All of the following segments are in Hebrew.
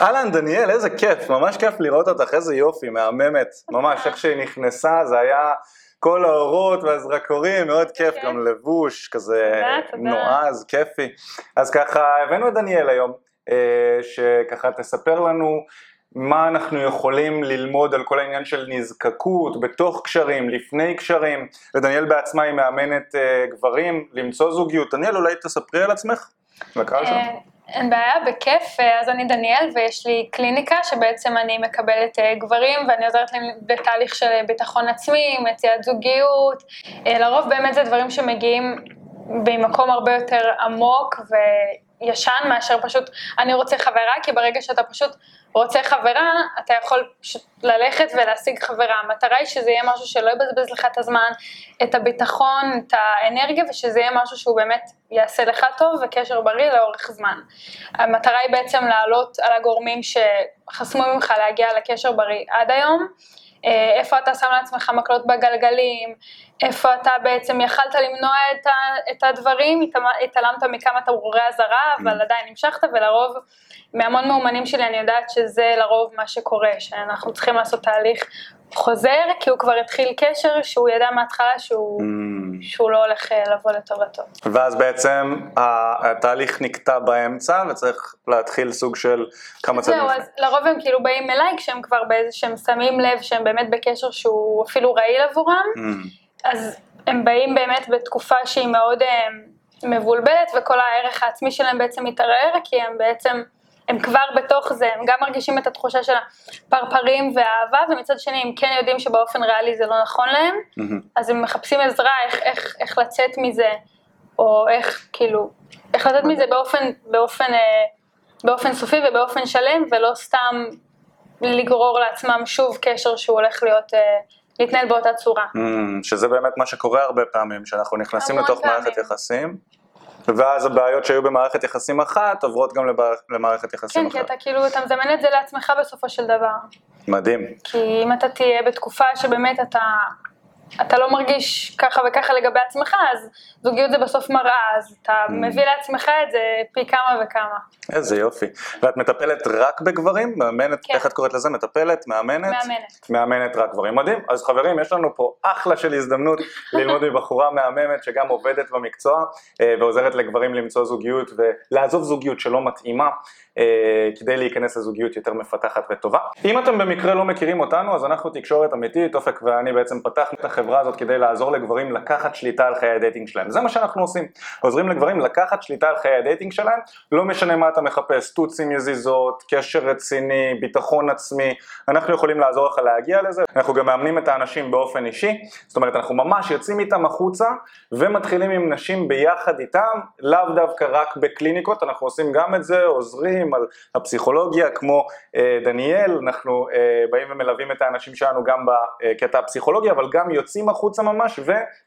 אהלן דניאל, איזה כיף, ממש כיף לראות אותך, איזה יופי, מהממת, ממש איך שהיא נכנסה, זה היה כל האורות והזרקורים, מאוד כיף, גם לבוש כזה נועז, כיפי. אז ככה הבאנו את דניאל היום, אה, שככה תספר לנו מה אנחנו יכולים ללמוד על כל העניין של נזקקות, בתוך קשרים, לפני קשרים, ודניאל בעצמה היא מאמנת אה, גברים למצוא זוגיות. דניאל, אולי תספרי על עצמך? לקהל שלנו. אין בעיה, בכיף. אז אני דניאל ויש לי קליניקה שבעצם אני מקבלת אה, גברים ואני עוזרת להם בתהליך של ביטחון עצמי, מציאת זוגיות. אה, לרוב באמת זה דברים שמגיעים ממקום הרבה יותר עמוק וישן מאשר פשוט אני רוצה חברה, כי ברגע שאתה פשוט רוצה חברה, אתה יכול פשוט ללכת ולהשיג חברה. המטרה היא שזה יהיה משהו שלא יבזבז לך את הזמן, את הביטחון, את האנרגיה, ושזה יהיה משהו שהוא באמת יעשה לך טוב וקשר בריא לאורך זמן. המטרה היא בעצם לעלות על הגורמים שחסמו ממך להגיע לקשר בריא עד היום. אה, איפה אתה שם לעצמך מקלות בגלגלים, איפה אתה בעצם יכלת למנוע את, ה, את הדברים, התעלמת מכמה תמרורי אזהרה, אבל mm. עדיין המשכת, ולרוב, מהמון מאומנים שלי אני יודעת שזה לרוב מה שקורה, שאנחנו צריכים לעשות תהליך חוזר, כי הוא כבר התחיל קשר שהוא ידע מההתחלה שהוא, mm. שהוא לא הולך אה, לבוא לטובתו. ואז בעצם התהליך נקטע באמצע וצריך להתחיל סוג של כמה צעדים. זהו, אז לרוב הם כאילו באים אליי כשהם כבר באיזה שהם שמים לב שהם באמת בקשר שהוא אפילו רעיל עבורם, mm. אז הם באים באמת בתקופה שהיא מאוד אה, מבולבלת וכל הערך העצמי שלהם בעצם מתערער, כי הם בעצם... הם כבר בתוך זה, הם גם מרגישים את התחושה של הפרפרים והאהבה, ומצד שני הם כן יודעים שבאופן ריאלי זה לא נכון להם, mm-hmm. אז הם מחפשים עזרה איך, איך, איך לצאת מזה, או איך, כאילו, איך לצאת מזה באופן, באופן, אה, באופן סופי ובאופן שלם, ולא סתם לגרור לעצמם שוב קשר שהוא הולך להיות... אה, להתנהל באותה צורה. Mm, שזה באמת מה שקורה הרבה פעמים, שאנחנו נכנסים לתוך פעמים. מערכת יחסים, ואז הבעיות שהיו במערכת יחסים אחת עוברות גם למערכת יחסים כן, אחת. כן, כי אתה כאילו, אתה מזמן את זה לעצמך בסופו של דבר. מדהים. כי אם אתה תהיה בתקופה שבאמת אתה אתה לא מרגיש ככה וככה לגבי עצמך, אז זוגיות זה בסוף מראה, אז אתה mm. מביא לעצמך את זה פי כמה וכמה. איזה יופי. ואת מטפלת רק בגברים? מאמנת, כן. איך את קוראת לזה? מטפלת? מאמנת? מאמנת. מאמנת רק גברים. מדהים. אז חברים, יש לנו פה אחלה של הזדמנות ללמוד מבחורה מהממת שגם עובדת במקצוע אה, ועוזרת לגברים למצוא זוגיות ולעזוב זוגיות שלא מתאימה. אה, כדי להיכנס לזוגיות יותר מפותחת וטובה. אם אתם במקרה לא מכירים אותנו, אז אנחנו תקשורת אמיתית, אופק ואני בעצם פתחנו את החברה הזאת כדי לעזור לגברים לקחת שליטה על חיי הדייטינג שלהם. זה מה שאנחנו עושים. עוזרים לגברים לקחת שליטה על חיי הדייטינג שלהם, לא משנה מה אתה מחפש, רוצים יזיזות, קשר רציני, ביטחון עצמי, אנחנו יכולים לעזור לך להגיע לזה. אנחנו גם מאמנים את האנשים באופן אישי, זאת אומרת אנחנו ממש יוצאים איתם החוצה ומתחילים עם נשים ביחד איתם, לאו דווקא רק בקליניקות, אנחנו עושים גם את זה, עוזרים, על הפסיכולוגיה כמו אה, דניאל, אנחנו אה, באים ומלווים את האנשים שלנו גם בקטע הפסיכולוגי, אבל גם יוצאים החוצה ממש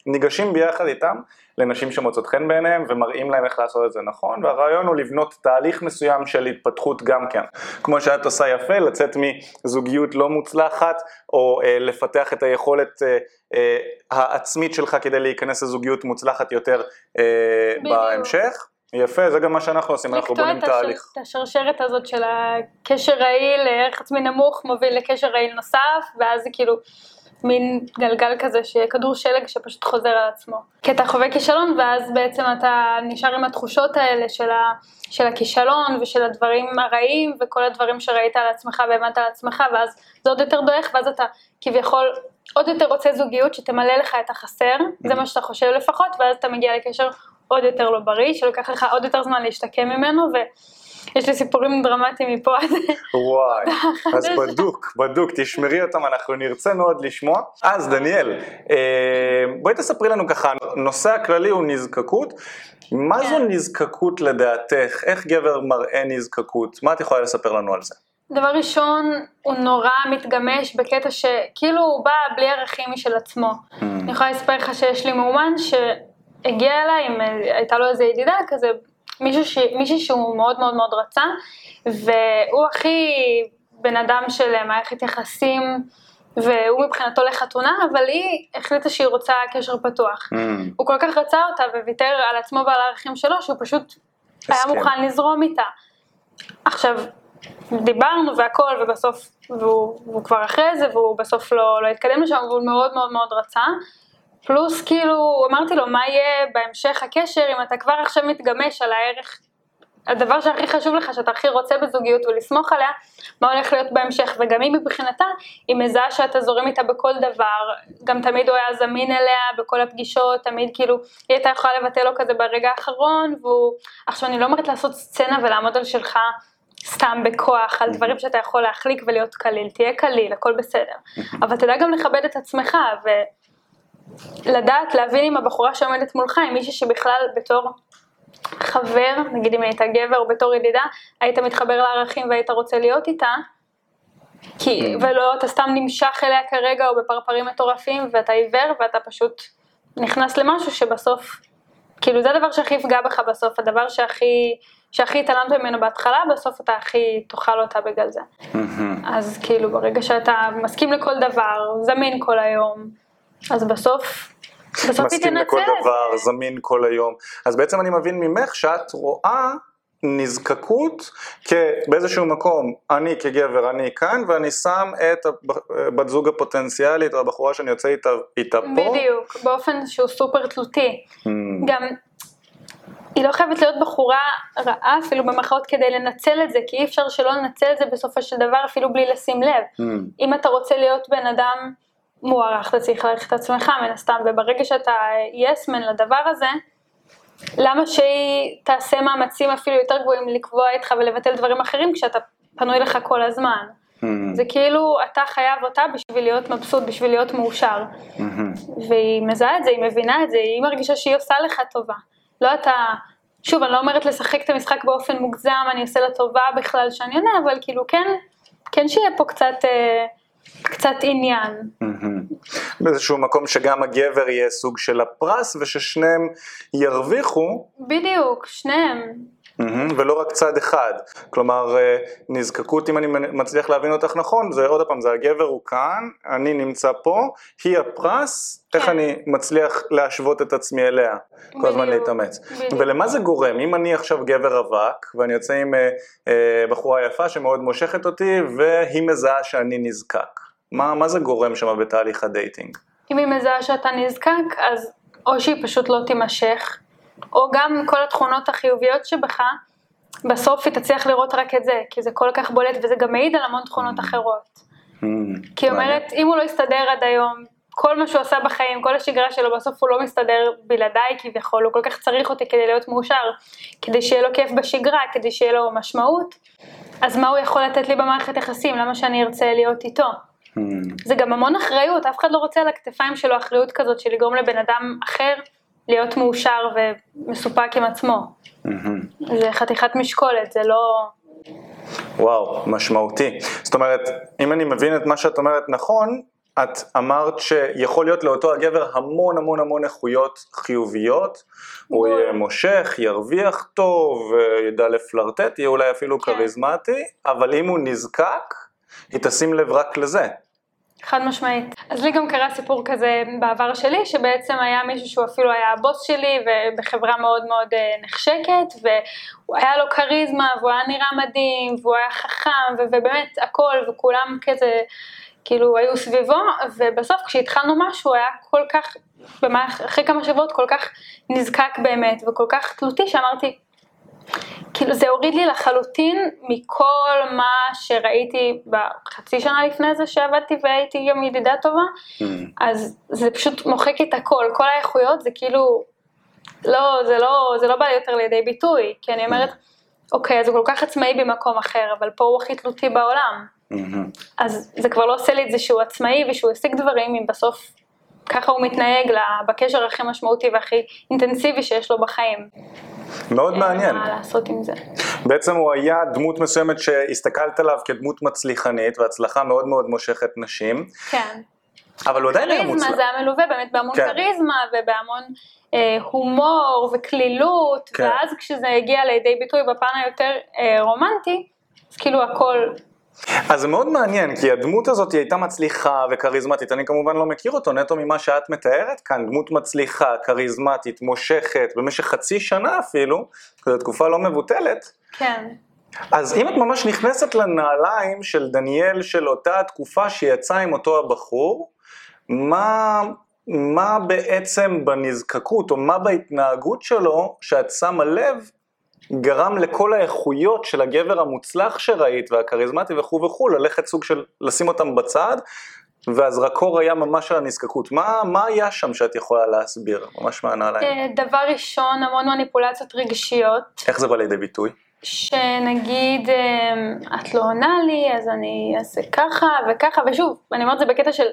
וניגשים ביחד איתם לנשים שמוצאות חן בעיניהם ומראים להם איך לעשות את זה נכון, והרעיון הוא לבנות תהליך מסוים של התפתחות גם כן. כמו שאת עושה יפה, לצאת מזוגיות לא מוצלחת, או אה, לפתח את היכולת אה, אה, העצמית שלך כדי להיכנס לזוגיות מוצלחת יותר אה, בהמשך. יפה, זה גם מה שאנחנו עושים, אנחנו בונים תהליך. את השרשרת הזאת של הקשר רעיל, ערך עצמי נמוך מוביל לקשר רעיל נוסף, ואז זה כאילו מין גלגל כזה, כדור שלג שפשוט חוזר על עצמו. כי אתה חווה כישלון, ואז בעצם אתה נשאר עם התחושות האלה של, ה, של הכישלון ושל הדברים הרעים, וכל הדברים שראית על עצמך והבנת על עצמך, ואז זה עוד יותר דועך, ואז אתה כביכול עוד יותר רוצה זוגיות שתמלא לך את החסר, זה מה שאתה חושב לפחות, ואז אתה מגיע לקשר עוד יותר לא בריא, שלוקח לך עוד יותר זמן להשתקם ממנו, ויש לי סיפורים דרמטיים מפה עד... וואי, אז בדוק, בדוק, תשמרי אותם, אנחנו נרצה מאוד לשמוע. אז דניאל, אה, בואי תספרי לנו ככה, הנושא הכללי הוא נזקקות. מה זו כן. נזקקות לדעתך? איך גבר מראה נזקקות? מה את יכולה לספר לנו על זה? דבר ראשון, הוא נורא מתגמש בקטע שכאילו הוא בא בלי ערכים משל עצמו. Mm. אני יכולה לספר לך שיש לי מאומן ש... הגיע אליי, עם, הייתה לו איזה ידידה כזה, מישהו ש, מישהי שהוא מאוד מאוד מאוד רצה, והוא הכי בן אדם של מערכת יחסים, והוא מבחינתו לחתונה, אבל היא החליטה שהיא רוצה קשר פתוח. Mm. הוא כל כך רצה אותה וויתר על עצמו ועל הערכים שלו, שהוא פשוט היה מוכן לזרום איתה. עכשיו, דיברנו והכל, ובסוף, והוא, והוא כבר אחרי זה, והוא בסוף לא, לא התקדם לשם, והוא מאוד מאוד מאוד רצה. פלוס כאילו, אמרתי לו, מה יהיה בהמשך הקשר אם אתה כבר עכשיו מתגמש על הערך, הדבר שהכי חשוב לך, שאתה הכי רוצה בזוגיות ולסמוך עליה, מה הולך להיות בהמשך, וגם היא מבחינתה, היא מזהה שאתה זורם איתה בכל דבר, גם תמיד הוא היה זמין אליה בכל הפגישות, תמיד כאילו, היא הייתה יכולה לבטל לו כזה ברגע האחרון, והוא, עכשיו אני לא אומרת לעשות סצנה ולעמוד על שלך, סתם בכוח, על דברים שאתה יכול להחליק ולהיות קליל, תהיה קליל, הכל בסדר. אבל תדע גם לכבד את עצמך, ולדעת, להבין אם הבחורה שעומדת מולך, היא מישהי שבכלל בתור חבר, נגיד אם היית גבר או בתור ידידה, היית מתחבר לערכים והיית רוצה להיות איתה, כי, ולא, אתה סתם נמשך אליה כרגע או בפרפרים מטורפים ואתה עיוור ואתה פשוט נכנס למשהו שבסוף, כאילו זה הדבר שהכי יפגע בך בסוף, הדבר שהכי... שהכי התעלמת ממנו בהתחלה, בסוף אתה הכי תאכל אותה בגלל זה. אז כאילו ברגע שאתה מסכים לכל דבר, זמין כל היום, אז בסוף, בסוף היא מסכים לכל תנצל דבר. זמין כל היום. אז בעצם אני מבין ממך שאת רואה נזקקות באיזשהו מקום, אני כגבר, אני כאן, ואני שם את הבת זוג הפוטנציאלית או הבחורה שאני יוצא איתה, איתה פה. בדיוק, באופן שהוא סופר תלותי. Hmm. גם, היא לא חייבת להיות בחורה רעה אפילו במרכאות כדי לנצל את זה, כי אי אפשר שלא לנצל את זה בסופו של דבר אפילו בלי לשים לב. Hmm. אם אתה רוצה להיות בן אדם מוערך, אתה צריך להעריך את עצמך מן הסתם, וברגע שאתה יסמן לדבר הזה, למה שהיא תעשה מאמצים אפילו יותר גבוהים לקבוע איתך ולבטל דברים אחרים כשאתה פנוי לך כל הזמן? Hmm. זה כאילו אתה חייב אותה בשביל להיות מבסוט, בשביל להיות מאושר. והיא מזהה את זה, היא מבינה את זה, היא מרגישה שהיא עושה לך טובה. לא אתה, שוב, אני לא אומרת לשחק את המשחק באופן מוגזם, אני עושה לה טובה בכלל שאני עונה, אבל כאילו כן, כן שיהיה פה קצת, אה, קצת עניין. באיזשהו מקום שגם הגבר יהיה סוג של הפרס וששניהם ירוויחו בדיוק, שניהם. מהמם, ולא רק צד אחד, כלומר אה, נזקקות אם אני מצליח להבין אותך נכון, זה עוד פעם, זה הגבר הוא כאן, אני נמצא פה, היא הפרס, איך כן. אני מצליח להשוות את עצמי אליה, כל הזמן בדיוק, להתאמץ. בדיוק. ולמה זה גורם? אם אני עכשיו גבר רווק, ואני יוצא עם אה, אה, בחורה יפה שמאוד מושכת אותי, והיא מזהה שאני נזקק, מה, מה זה גורם שם בתהליך הדייטינג? אם היא מזהה שאתה נזקק, אז או שהיא פשוט לא תימשך, או גם כל התכונות החיוביות שבך, בסוף היא תצליח לראות רק את זה, כי זה כל כך בולט וזה גם מעיד על המון תכונות אחרות. כי היא אומרת, אם הוא לא יסתדר עד היום, כל מה שהוא עשה בחיים, כל השגרה שלו, בסוף הוא לא מסתדר בלעדיי כביכול, הוא כל כך צריך אותי כדי להיות מאושר, כדי שיהיה לו כיף בשגרה, כדי שיהיה לו משמעות, אז מה הוא יכול לתת לי במערכת יחסים? למה שאני ארצה להיות איתו? זה גם המון אחריות, אף אחד לא רוצה על הכתפיים שלו אחריות כזאת של לגרום לבן אדם אחר להיות מאושר ומסופק עם עצמו. זה חתיכת משקולת, זה לא... וואו, משמעותי. זאת אומרת, אם אני מבין את מה שאת אומרת נכון, את אמרת שיכול להיות לאותו הגבר המון המון המון איכויות חיוביות, הוא בול. יהיה מושך, ירוויח טוב, ידע לפלרטט, יהיה אולי אפילו כן. כריזמטי, אבל אם הוא נזקק, היא תשים לב רק לזה. חד משמעית. אז לי גם קרה סיפור כזה בעבר שלי, שבעצם היה מישהו שהוא אפילו היה הבוס שלי, ובחברה מאוד מאוד אה, נחשקת, והוא היה לו כריזמה, והוא היה נראה מדהים, והוא היה חכם, ובאמת הכל, וכולם כזה, כאילו היו סביבו, ובסוף כשהתחלנו משהו, הוא היה כל כך, במהלך, אחרי כמה שבועות, כל כך נזקק באמת, וכל כך תלותי, שאמרתי, כאילו זה הוריד לי לחלוטין מכל מה שראיתי בחצי שנה לפני זה שעבדתי והייתי גם ידידה טובה, אז זה פשוט מוחק את הכל, כל האיכויות זה כאילו, לא, זה לא, זה לא בא יותר לידי ביטוי, כי אני אומרת, אוקיי, אז הוא כל כך עצמאי במקום אחר, אבל פה הוא הכי תלותי בעולם, אז זה כבר לא עושה לי את זה שהוא עצמאי ושהוא השיג דברים, אם בסוף ככה הוא מתנהג לה- בקשר הכי משמעותי והכי אינטנסיבי שיש לו בחיים. מאוד מעניין. מה לעשות עם זה. בעצם הוא היה דמות מסוימת שהסתכלת עליו כדמות מצליחנית והצלחה מאוד מאוד מושכת נשים, כן. אבל הוא עדיין היה כריזמה מוצלח. זה היה מלווה באמת בהמון כן. כריזמה ובהמון אה, הומור וקלילות, כן. ואז כשזה הגיע לידי ביטוי בפן היותר אה, רומנטי, אז כאילו הכל, אז זה מאוד מעניין, כי הדמות הזאת היא הייתה מצליחה וכריזמטית, אני כמובן לא מכיר אותו נטו ממה שאת מתארת כאן, דמות מצליחה, כריזמטית, מושכת, במשך חצי שנה אפילו, זו תקופה לא מבוטלת, כן. אז אם את ממש נכנסת לנעליים של דניאל של אותה התקופה שיצאה עם אותו הבחור, מה, מה בעצם בנזקקות, או מה בהתנהגות שלו, שאת שמה לב, גרם לכל האיכויות של הגבר המוצלח שראית והכריזמטי וכו' וכו', ללכת סוג של, לשים אותם בצד, והזרקור היה ממש על הנזקקות. מה, מה היה שם שאת יכולה להסביר, ממש מהנעליים? אה, דבר ראשון, המון מניפולציות רגשיות. איך זה בא לידי ביטוי? שנגיד אמ, את לא עונה לי אז אני אעשה ככה וככה ושוב אני אומרת זה בקטע של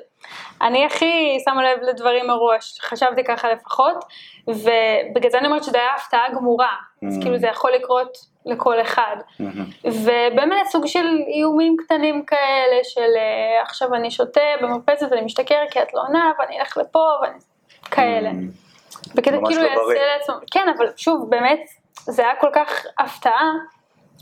אני הכי שמה לב לדברים מראש חשבתי ככה לפחות ובגלל זה אני אומרת שזה היה הפתעה גמורה mm-hmm. אז כאילו זה יכול לקרות לכל אחד mm-hmm. ובאמת סוג של איומים קטנים כאלה של אה, עכשיו אני שותה במרפסת ואני משתכר כי את לא עונה ואני אלך לפה ואני כאלה. Mm-hmm. בקטע כאילו לא יעשה לעצמו, כן אבל שוב באמת זה היה כל כך הפתעה,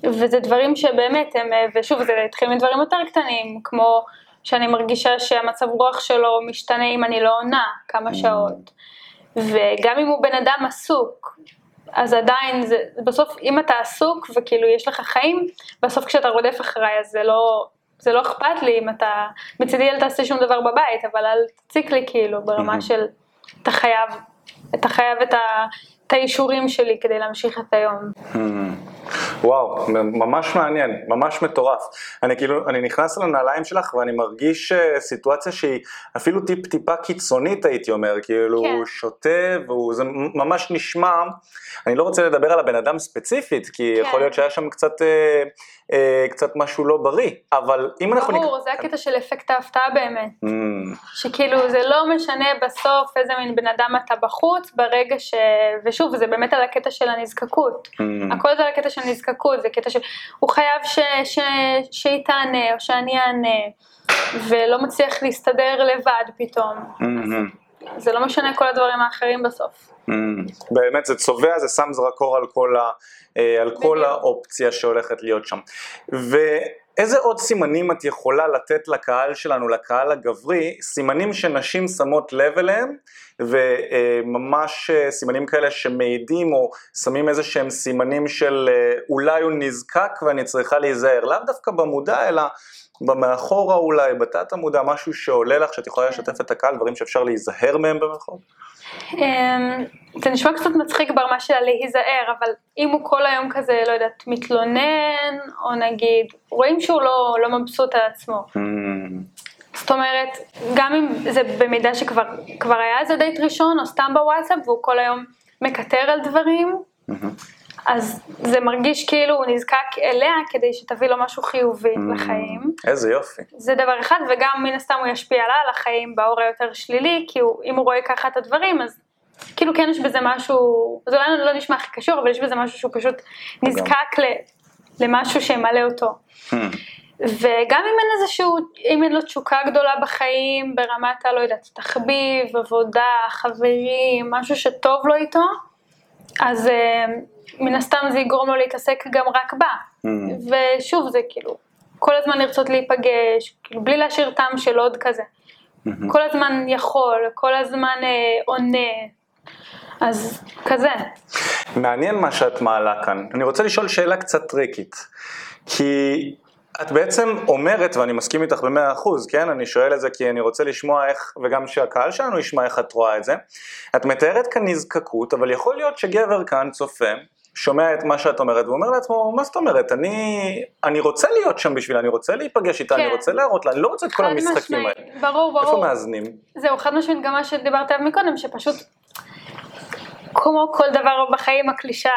וזה דברים שבאמת הם, ושוב זה התחיל מדברים יותר קטנים, כמו שאני מרגישה שהמצב רוח שלו משתנה אם אני לא עונה כמה שעות, וגם אם הוא בן אדם עסוק, אז עדיין זה, בסוף אם אתה עסוק וכאילו יש לך חיים, בסוף כשאתה רודף אחריי אז זה לא, זה לא אכפת לי אם אתה, מצידי אל תעשה שום דבר בבית, אבל אל תציק לי כאילו ברמה של אתה חייב, אתה חייב את ה... את האישורים שלי כדי להמשיך את היום. וואו, ממש מעניין, ממש מטורף. אני כאילו, אני נכנס לנעליים שלך ואני מרגיש אה, סיטואציה שהיא אפילו טיפ טיפה קיצונית הייתי אומר, כאילו כן. הוא שותה והוא, זה ממש נשמע, אני לא רוצה לדבר על הבן אדם ספציפית, כי כן. יכול להיות שהיה שם קצת, אה, קצת משהו לא בריא, אבל אם אנחנו... ברור, זה הקטע של אפקט ההפתעה באמת. Mm. שכאילו זה לא משנה בסוף איזה מין בן אדם אתה בחוץ, ברגע ש... ושוב, זה באמת על הקטע של הנזקקות. Mm. הכל זה על הקטע של נזקקות, זה קטע של... הוא חייב ש... ש... שהיא תענה, או שאני אענה, ולא מצליח להסתדר לבד פתאום. Mm-hmm. זה לא משנה כל הדברים האחרים בסוף. Mm, באמת זה צובע, זה שם זרקור על כל, ה, אה, על כל האופציה שהולכת להיות שם. ואיזה עוד סימנים את יכולה לתת לקהל שלנו, לקהל הגברי, סימנים שנשים שמות לב אליהם, וממש אה, סימנים כאלה שמעידים או שמים איזה שהם סימנים של אה, אולי הוא נזקק ואני צריכה להיזהר, לאו דווקא במודע אלא במאחורה אולי, בתת המודע, משהו שעולה לך, שאת יכולה לשתף את הקהל, דברים שאפשר להיזהר מהם במירכאות? אמ, זה נשמע קצת מצחיק ברמה של להיזהר, אבל אם הוא כל היום כזה, לא יודעת, מתלונן, או נגיד, רואים שהוא לא, לא מבסוט על עצמו. Mm. זאת אומרת, גם אם זה במידה שכבר היה איזה דייט ראשון, או סתם בוואטסאפ, והוא כל היום מקטר על דברים, mm-hmm. אז זה מרגיש כאילו הוא נזקק אליה כדי שתביא לו משהו חיובי mm, לחיים. איזה יופי. זה דבר אחד, וגם מן הסתם הוא ישפיע עלה על החיים באור היותר שלילי, כי הוא, אם הוא רואה ככה את הדברים, אז כאילו כן יש בזה משהו, זה אולי לא נשמע הכי קשור, אבל יש בזה משהו שהוא פשוט נזקק ל, למשהו שימלא אותו. Hmm. וגם אם אין איזשהו, אם אין לו תשוקה גדולה בחיים, ברמת הלא יודעת, תחביב, עבודה, חברים, משהו שטוב לו איתו, אז אה, מן הסתם זה יגרום לו להתעסק גם רק בה. Mm. ושוב, זה כאילו, כל הזמן לרצות להיפגש, כאילו, בלי להשאיר טעם של עוד כזה. Mm-hmm. כל הזמן יכול, כל הזמן אה, עונה, אז כזה. מעניין מה שאת מעלה כאן. אני רוצה לשאול שאלה קצת טריקית. כי את בעצם אומרת, ואני מסכים איתך במאה אחוז, כן? אני שואל את זה כי אני רוצה לשמוע איך, וגם שהקהל שלנו ישמע איך את רואה את זה. את מתארת כאן נזקקות, אבל יכול להיות שגבר כאן צופה, שומע את מה שאת אומרת ואומר לעצמו, מה זאת אומרת, אני, אני רוצה להיות שם בשבילה, אני רוצה להיפגש איתה, כן. אני רוצה להראות לה, אני לא רוצה את כל המשחקים האלה. ברור, ברור. איפה מאזנים? זהו, חד משמעית גם מה שדיברת עליו מקודם, שפשוט, כמו כל דבר בחיים, הקלישה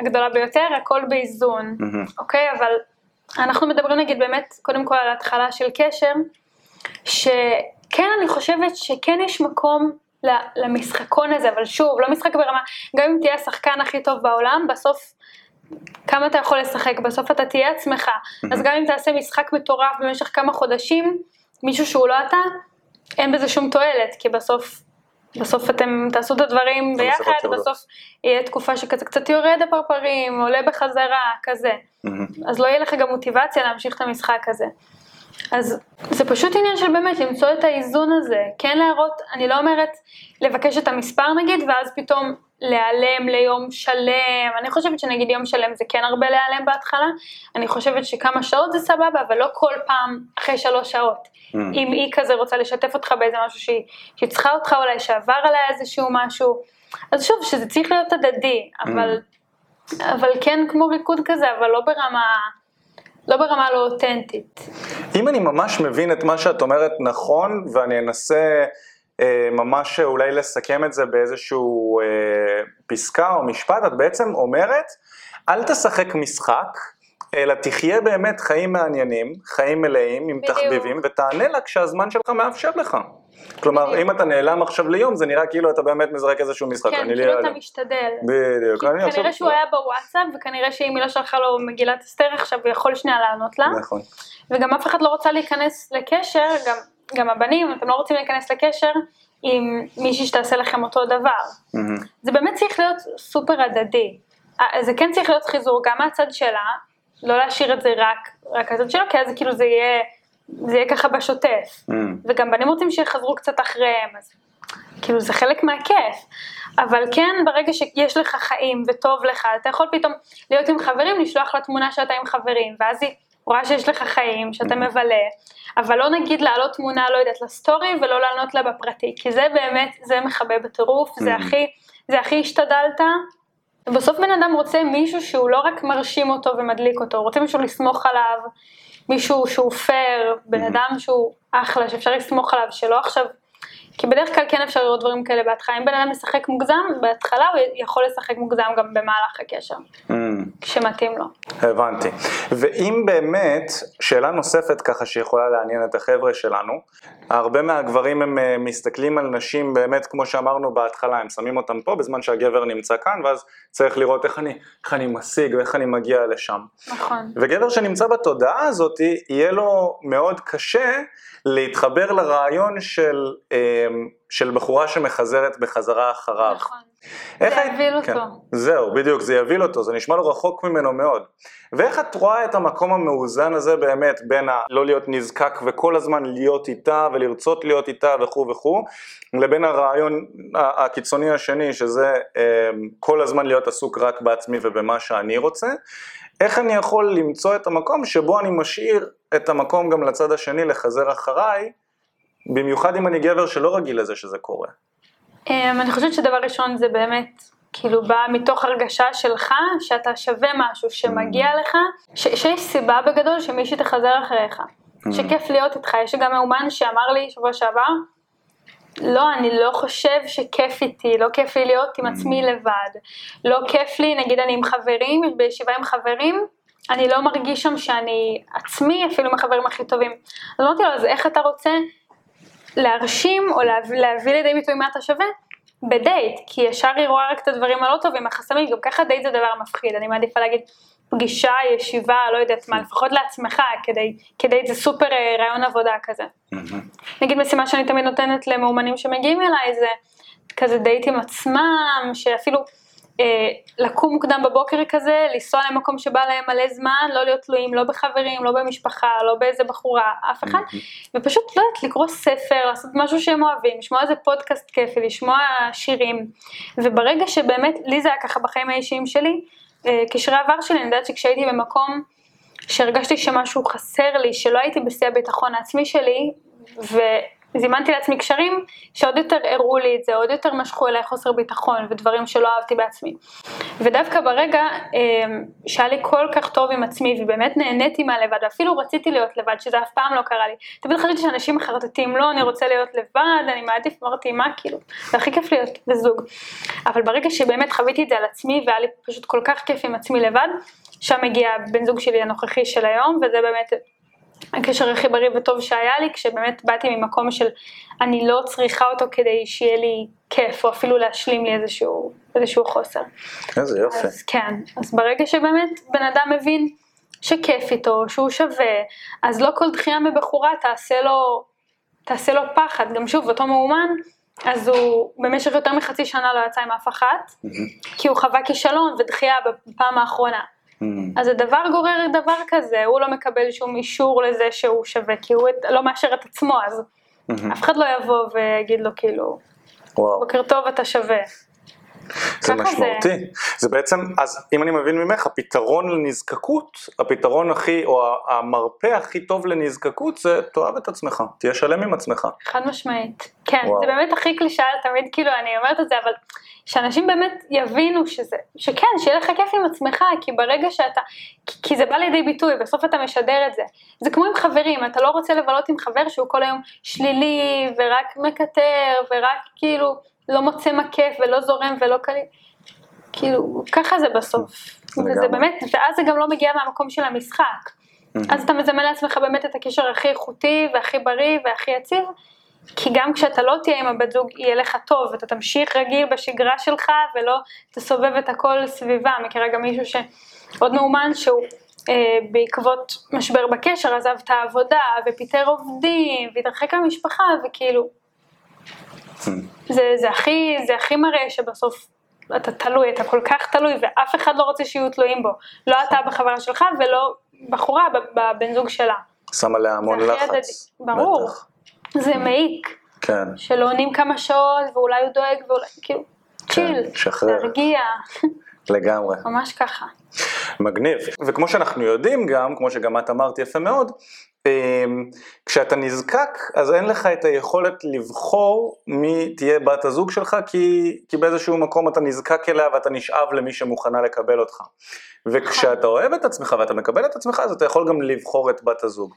הגדולה ביותר, הכל באיזון, mm-hmm. אוקיי? אבל אנחנו מדברים נגיד באמת, קודם כל על התחלה של קשר, שכן אני חושבת שכן יש מקום למשחקון הזה, אבל שוב, לא משחק ברמה, גם אם תהיה השחקן הכי טוב בעולם, בסוף כמה אתה יכול לשחק, בסוף אתה תהיה עצמך, אז גם אם תעשה משחק מטורף במשך כמה חודשים, מישהו שהוא לא אתה, אין בזה שום תועלת, כי בסוף, בסוף אתם תעשו את הדברים ביחד, בסוף יהיה תקופה שכזה קצת יורד הפרפרים, עולה בחזרה, כזה, אז לא יהיה לך גם מוטיבציה להמשיך את המשחק הזה. אז זה פשוט עניין של באמת למצוא את האיזון הזה, כן להראות, אני לא אומרת לבקש את המספר נגיד, ואז פתאום להיעלם ליום שלם, אני חושבת שנגיד יום שלם זה כן הרבה להיעלם בהתחלה, אני חושבת שכמה שעות זה סבבה, אבל לא כל פעם אחרי שלוש שעות. Mm. אם היא כזה רוצה לשתף אותך באיזה משהו שהיא, שהיא צריכה אותך אולי, שעבר עליה איזשהו משהו, אז שוב, שזה צריך להיות הדדי, אבל, mm. אבל כן כמו ריקוד כזה, אבל לא ברמה... לא ברמה לא אותנטית. אם אני ממש מבין את מה שאת אומרת נכון, ואני אנסה ממש אולי לסכם את זה באיזשהו אה, פסקה או משפט, את בעצם אומרת, אל תשחק משחק, אלא תחיה באמת חיים מעניינים, חיים מלאים, עם בדיוק. תחביבים, ותענה לה כשהזמן שלך מאפשר לך. כלומר, בדיוק. אם אתה נעלם עכשיו ליום, זה נראה כאילו אתה באמת מזרק איזשהו משחק. כן, כאילו אתה משתדל. בדיוק. כנראה עכשיו... שהוא היה בוואטסאפ, וכנראה שאם היא לא שלחה לו מגילת אסתר עכשיו, הוא יכול שנייה לענות לה. נכון. וגם אף אחד לא רוצה להיכנס לקשר, גם, גם הבנים, אתם לא רוצים להיכנס לקשר עם מישהי שתעשה לכם אותו דבר. Mm-hmm. זה באמת צריך להיות סופר הדדי. אה, זה כן צריך להיות חיזור גם מהצד שלה, לא להשאיר את זה רק, רק הצד שלו, כי אז כאילו זה יהיה, זה יהיה ככה בשוטף. Mm. וגם בנים רוצים שיחזרו קצת אחריהם, אז כאילו זה חלק מהכיף. אבל כן, ברגע שיש לך חיים וטוב לך, אתה יכול פתאום להיות עם חברים, לשלוח לה תמונה שאתה עם חברים, ואז היא רואה שיש לך חיים, שאתה מבלה, אבל לא נגיד להעלות תמונה, לא יודעת, לסטורי ולא לענות לה בפרטי, כי זה באמת, זה מכבה בטירוף, זה הכי, זה הכי השתדלת. בסוף בן אדם רוצה מישהו שהוא לא רק מרשים אותו ומדליק אותו, הוא רוצה מישהו לסמוך עליו, מישהו שהוא פייר, בן אדם שהוא אחלה, שאפשר לסמוך עליו, שלא עכשיו כי בדרך כלל כן אפשר לראות דברים כאלה בהתחלה, אם בן אדם משחק מוגזם, בהתחלה הוא יכול לשחק מוגזם גם במהלך הקשר, mm. כשמתאים לו. הבנתי. ואם באמת, שאלה נוספת ככה שיכולה לעניין את החבר'ה שלנו, הרבה מהגברים הם אה, מסתכלים על נשים באמת, כמו שאמרנו בהתחלה, הם שמים אותם פה בזמן שהגבר נמצא כאן, ואז צריך לראות איך אני, איך אני משיג ואיך אני מגיע לשם. נכון. וגבר שנמצא בתודעה הזאת, יהיה לו מאוד קשה להתחבר לרעיון של... אה, של בחורה שמחזרת בחזרה אחריו. נכון. זה יביל אותו. כן. זהו, בדיוק, זה יביל אותו, זה נשמע לו רחוק ממנו מאוד. ואיך את רואה את המקום המאוזן הזה באמת בין הלא להיות נזקק וכל הזמן להיות איתה ולרצות להיות איתה וכו' וכו', לבין הרעיון הקיצוני השני שזה אמ, כל הזמן להיות עסוק רק בעצמי ובמה שאני רוצה. איך אני יכול למצוא את המקום שבו אני משאיר את המקום גם לצד השני לחזר אחריי במיוחד אם אני גבר שלא רגיל לזה שזה קורה. אמ, אני חושבת שדבר ראשון זה באמת, כאילו בא מתוך הרגשה שלך, שאתה שווה משהו, שמגיע mm. לך, שיש סיבה בגדול שמישהי תחזר אחריך, mm. שכיף להיות איתך. יש גם מאומן שאמר לי שבוע שעבר, לא, אני לא חושב שכיף איתי, לא כיף לי להיות עם עצמי mm. לבד. לא כיף לי, נגיד אני עם חברים, בישיבה עם חברים, אני לא מרגיש שם שאני עצמי, אפילו עם החברים הכי טובים. אז אמרתי לו, אז איך אתה רוצה להרשים או להביא, להביא לידי ביטוי מה אתה שווה בדייט, כי ישר היא רואה רק את הדברים הלא טובים, החסמים, גם ככה דייט זה דבר מפחיד, אני מעדיפה להגיד פגישה, ישיבה, לא יודעת מה, לפחות לעצמך, כדי, כדי זה סופר אה, רעיון עבודה כזה. נגיד משימה שאני תמיד נותנת למאומנים שמגיעים אליי זה כזה דייט עם עצמם, שאפילו אה, לקום מוקדם בבוקר כזה, לנסוע למקום שבא להם מלא זמן, לא להיות תלויים לא בחברים, לא במשפחה, לא באיזה בחורה, אף אחד, ופשוט לא יודעת, לקרוא ספר, לעשות משהו שהם אוהבים, לשמוע איזה פודקאסט כיפי, לשמוע שירים, וברגע שבאמת, לי זה היה ככה בחיים האישיים שלי, קשרי עבר שלי, אני יודעת שכשהייתי במקום שהרגשתי שמשהו חסר לי, שלא הייתי בשיא הביטחון העצמי שלי, ו... זימנתי לעצמי קשרים שעוד יותר הראו לי את זה, עוד יותר משכו אליי חוסר ביטחון ודברים שלא אהבתי בעצמי. ודווקא ברגע אמ, שהיה לי כל כך טוב עם עצמי ובאמת נהניתי מהלבד ואפילו רציתי להיות לבד, שזה אף פעם לא קרה לי. תמיד חשבתי שאנשים מחרטטים, לא, אני רוצה להיות לבד, אני מעדיף, אמרתי, מה כאילו, זה הכי כיף להיות בזוג. אבל ברגע שבאמת חוויתי את זה על עצמי והיה לי פשוט כל כך כיף עם עצמי לבד, שם הגיע בן זוג שלי הנוכחי של היום, וזה באמת הקשר הכי בריא וטוב שהיה לי, כשבאמת באתי ממקום של אני לא צריכה אותו כדי שיהיה לי כיף, או אפילו להשלים לי איזשהו, איזשהו חוסר. איזה יופי. אז כן, אז ברגע שבאמת בן אדם מבין שכיף איתו, שהוא שווה, אז לא כל דחייה מבחורה תעשה לו, תעשה לו פחד. גם שוב, אותו מאומן, אז הוא במשך יותר מחצי שנה לא יצא עם אף אחת, כי הוא חווה כישלון ודחייה בפעם האחרונה. Mm. אז הדבר גורר דבר כזה, הוא לא מקבל שום אישור לזה שהוא שווה, כי הוא לא מאשר את עצמו, אז mm-hmm. אף אחד לא יבוא ויגיד לו כאילו. בוקר טוב אתה שווה. זה משמעותי. זה... זה בעצם, אז אם אני מבין ממך, הפתרון לנזקקות, הפתרון הכי, או המרפא הכי טוב לנזקקות זה תאהב את עצמך, תהיה שלם עם עצמך. חד משמעית. כן, וואו. זה באמת הכי קלישאה, תמיד כאילו אני אומרת את זה, אבל שאנשים באמת יבינו שזה, שכן, שיהיה לך כיף עם עצמך, כי ברגע שאתה, כי, כי זה בא לידי ביטוי, בסוף אתה משדר את זה. זה כמו עם חברים, אתה לא רוצה לבלות עם חבר שהוא כל היום שלילי, ורק מקטר, ורק כאילו לא מוצא כיף, ולא זורם, ולא קליל. כאילו, ככה זה בסוף. וזה באמת, ואז זה גם לא מגיע מהמקום של המשחק. אז אתה מזמן לעצמך באמת את הקשר הכי איכותי, והכי בריא, והכי יציב. כי גם כשאתה לא תהיה עם הבת זוג, יהיה לך טוב, ואתה תמשיך רגיל בשגרה שלך, ולא תסובב את הכל סביבה. מכירה גם מישהו שעוד מאומן שהוא אה, בעקבות משבר בקשר עזב את העבודה, ופיטר עובדים, והתרחק מהמשפחה, וכאילו... זה, זה, הכי, זה הכי מראה שבסוף אתה תלוי, אתה כל כך תלוי, ואף אחד לא רוצה שיהיו תלויים בו. לא אתה בחברה שלך ולא בחורה בבן זוג שלה. שם עליה המון לחץ. ברור. בטח. זה מעיק. כן. שלא עונים כמה שעות, ואולי הוא דואג, ואולי, כאילו, צ'יל, כן, שחרר. תרגיע. לגמרי. ממש ככה. מגניב. וכמו שאנחנו יודעים גם, כמו שגם את אמרת יפה מאוד, כשאתה נזקק אז אין לך את היכולת לבחור מי תהיה בת הזוג שלך כי, כי באיזשהו מקום אתה נזקק אליה ואתה נשאב למי שמוכנה לקבל אותך. וכשאתה אוהב את עצמך ואתה מקבל את עצמך אז אתה יכול גם לבחור את בת הזוג.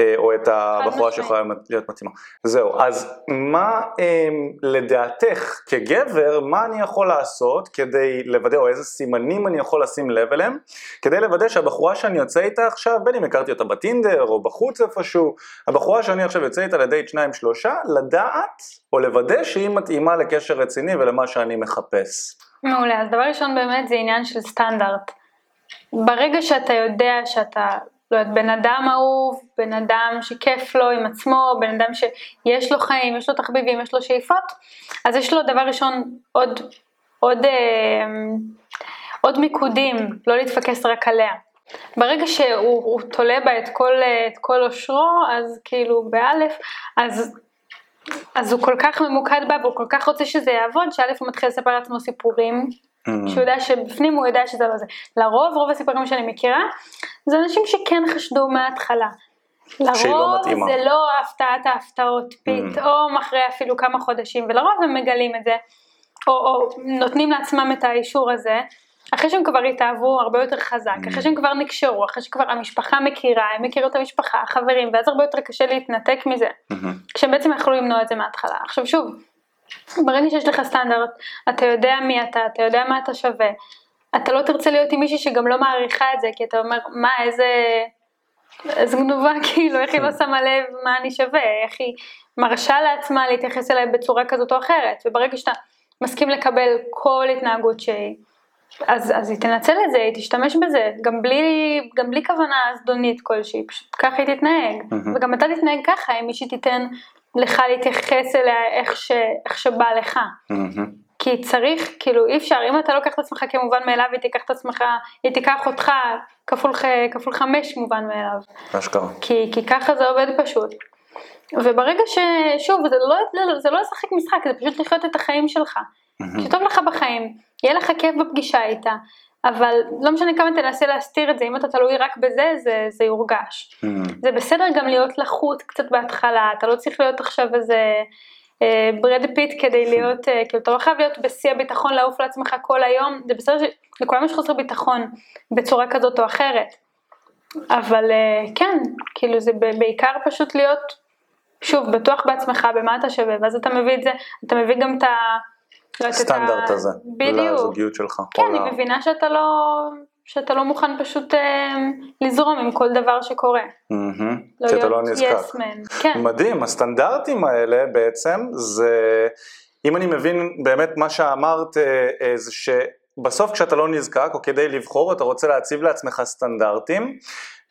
אה, או את הבחורה שיכולה להיות מתאימה. זהו, אז מה אמ, לדעתך כגבר, מה אני יכול לעשות כדי לוודא, או איזה סימנים אני יכול לשים לב אליהם, כדי לוודא שהבחורה שאני יוצא איתה עכשיו, בין אם הכרתי אותה בטינדר או בחוץ איפשהו, הבחורה שאני עכשיו יוצא איתה לדייט שניים שלושה, לדעת או לוודא שהיא מתאימה לקשר רציני ולמה שאני מחפש. מעולה, אז דבר ראשון באמת זה עניין של סטנדרט. ברגע שאתה יודע שאתה לא יודעת, בן אדם אהוב, בן אדם שכיף לו עם עצמו, בן אדם שיש לו חיים, יש לו תחביבים, יש לו שאיפות, אז יש לו דבר ראשון עוד, עוד, אה, עוד מיקודים, לא להתפקס רק עליה. ברגע שהוא תולה בה את כל, את אושרו, אז כאילו באלף, אז, אז הוא כל כך ממוקד בה והוא כל כך רוצה שזה יעבוד, שא' הוא מתחיל לספר לעצמו סיפורים. שהוא יודע שבפנים הוא יודע שזה לא זה. לרוב, רוב הסיפורים שאני מכירה, זה אנשים שכן חשדו מההתחלה. לא לרוב לא זה לא הפתעת ההפתעות, mm. פתאום אחרי אפילו כמה חודשים, ולרוב הם מגלים את זה, או, או נותנים לעצמם את האישור הזה, אחרי שהם כבר התאהבו הרבה יותר חזק, mm. אחרי שהם כבר נקשרו, אחרי שכבר המשפחה מכירה, הם מכירו את המשפחה, החברים, ואז הרבה יותר קשה להתנתק מזה, mm-hmm. כשהם בעצם יכלו למנוע את זה מההתחלה. עכשיו שוב, ברגע שיש לך סטנדרט, אתה יודע מי אתה, אתה יודע מה אתה שווה, אתה לא תרצה להיות עם מישהי שגם לא מעריכה את זה, כי אתה אומר, מה, איזה, איזה גנובה, כאילו, איך היא לא שמה לב מה אני שווה, איך היא מרשה לעצמה להתייחס אליי בצורה כזאת או אחרת, וברגע שאתה מסכים לקבל כל התנהגות שהיא, אז, אז היא תנצל את זה, היא תשתמש בזה, גם בלי, גם בלי כוונה זדונית כלשהי, פשוט ככה היא תתנהג, mm-hmm. וגם אתה תתנהג ככה, אם מישהי תיתן לך להתייחס אליה איך, ש, איך שבא לך. Mm-hmm. כי צריך, כאילו אי אפשר, אם אתה לוקח את עצמך כמובן מאליו, היא תיקח את עצמך, היא תיקח אותך כפול, כפול חמש מובן מאליו. אשכרה. כי, כי ככה זה עובד פשוט. וברגע ש... שוב, זה לא, זה לא לשחק משחק, זה פשוט לחיות את החיים שלך. Mm-hmm. שטוב לך בחיים, יהיה לך כיף בפגישה איתה, אבל לא משנה כמה תנסה להסתיר את זה, אם אתה תלוי רק בזה, זה, זה יורגש. Mm. זה בסדר גם להיות לחוץ קצת בהתחלה, אתה לא צריך להיות עכשיו איזה אה, ברד פיט כדי להיות, אה, כאילו אתה לא חייב להיות בשיא הביטחון, לעוף על עצמך כל היום, זה בסדר שלכולם יש חוסר ביטחון בצורה כזאת או אחרת. אבל אה, כן, כאילו זה בעיקר פשוט להיות, שוב, בטוח בעצמך, במה אתה שווה, ואז אתה מביא את זה, אתה מביא גם את ה... הסטנדרט הזה, בדיוק. לזוגיות שלך. כן, אני מבינה שאתה לא, שאתה לא מוכן פשוט אה, לזרום עם כל דבר שקורה. Mm-hmm, לא שאתה לא נזקק. Yes כן. מדהים, הסטנדרטים האלה בעצם זה, אם אני מבין באמת מה שאמרת, אה, אה, זה שבסוף כשאתה לא נזקק או כדי לבחור אתה רוצה להציב לעצמך סטנדרטים.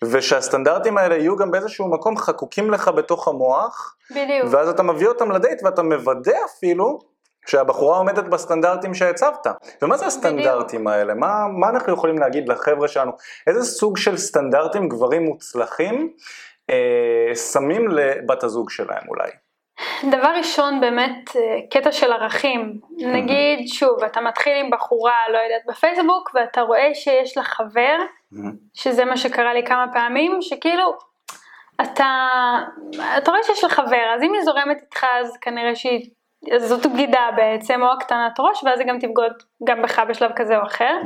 ושהסטנדרטים האלה יהיו גם באיזשהו מקום חקוקים לך בתוך המוח, בדיוק, ואז אתה מביא אותם לדייט ואתה מוודא אפילו שהבחורה עומדת בסטנדרטים שהצבת. ומה זה הסטנדרטים בדיוק. האלה? מה, מה אנחנו יכולים להגיד לחבר'ה שלנו? איזה סוג של סטנדרטים גברים מוצלחים אה, שמים לבת הזוג שלהם אולי? דבר ראשון באמת אה, קטע של ערכים, נגיד שוב אתה מתחיל עם בחורה לא יודעת בפייסבוק ואתה רואה שיש לה חבר, שזה מה שקרה לי כמה פעמים, שכאילו אתה, אתה רואה שיש לה חבר אז אם היא זורמת איתך אז כנראה שהיא זאת בגידה בעצם, או הקטנת ראש, ואז היא גם תבגוד גם בך בשלב כזה או אחר.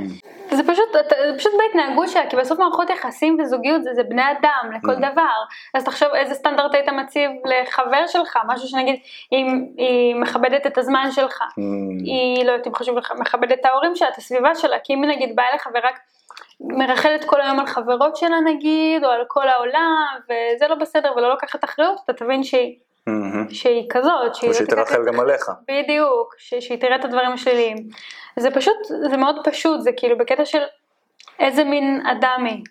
זה פשוט, זה פשוט בהתנהגות שלה, כי בסוף מערכות יחסים וזוגיות זה, זה בני אדם לכל דבר. אז תחשוב איזה סטנדרט היית מציב לחבר שלך, משהו שנגיד, אם היא מכבדת את הזמן שלך, היא לא יודעת אם חשוב לך, מכבדת את ההורים שלה, את הסביבה שלה, כי אם נגיד באה לך ורק מרחלת כל היום על חברות שלה נגיד, או על כל העולם, וזה לא בסדר ולא לוקחת אחריות, אתה תבין שהיא... שהיא כזאת, שהיא לא תרחל גם עליך. בדיוק, שהיא תראה את הדברים השליליים. זה פשוט, זה מאוד פשוט, זה כאילו בקטע של איזה מין אדם היא.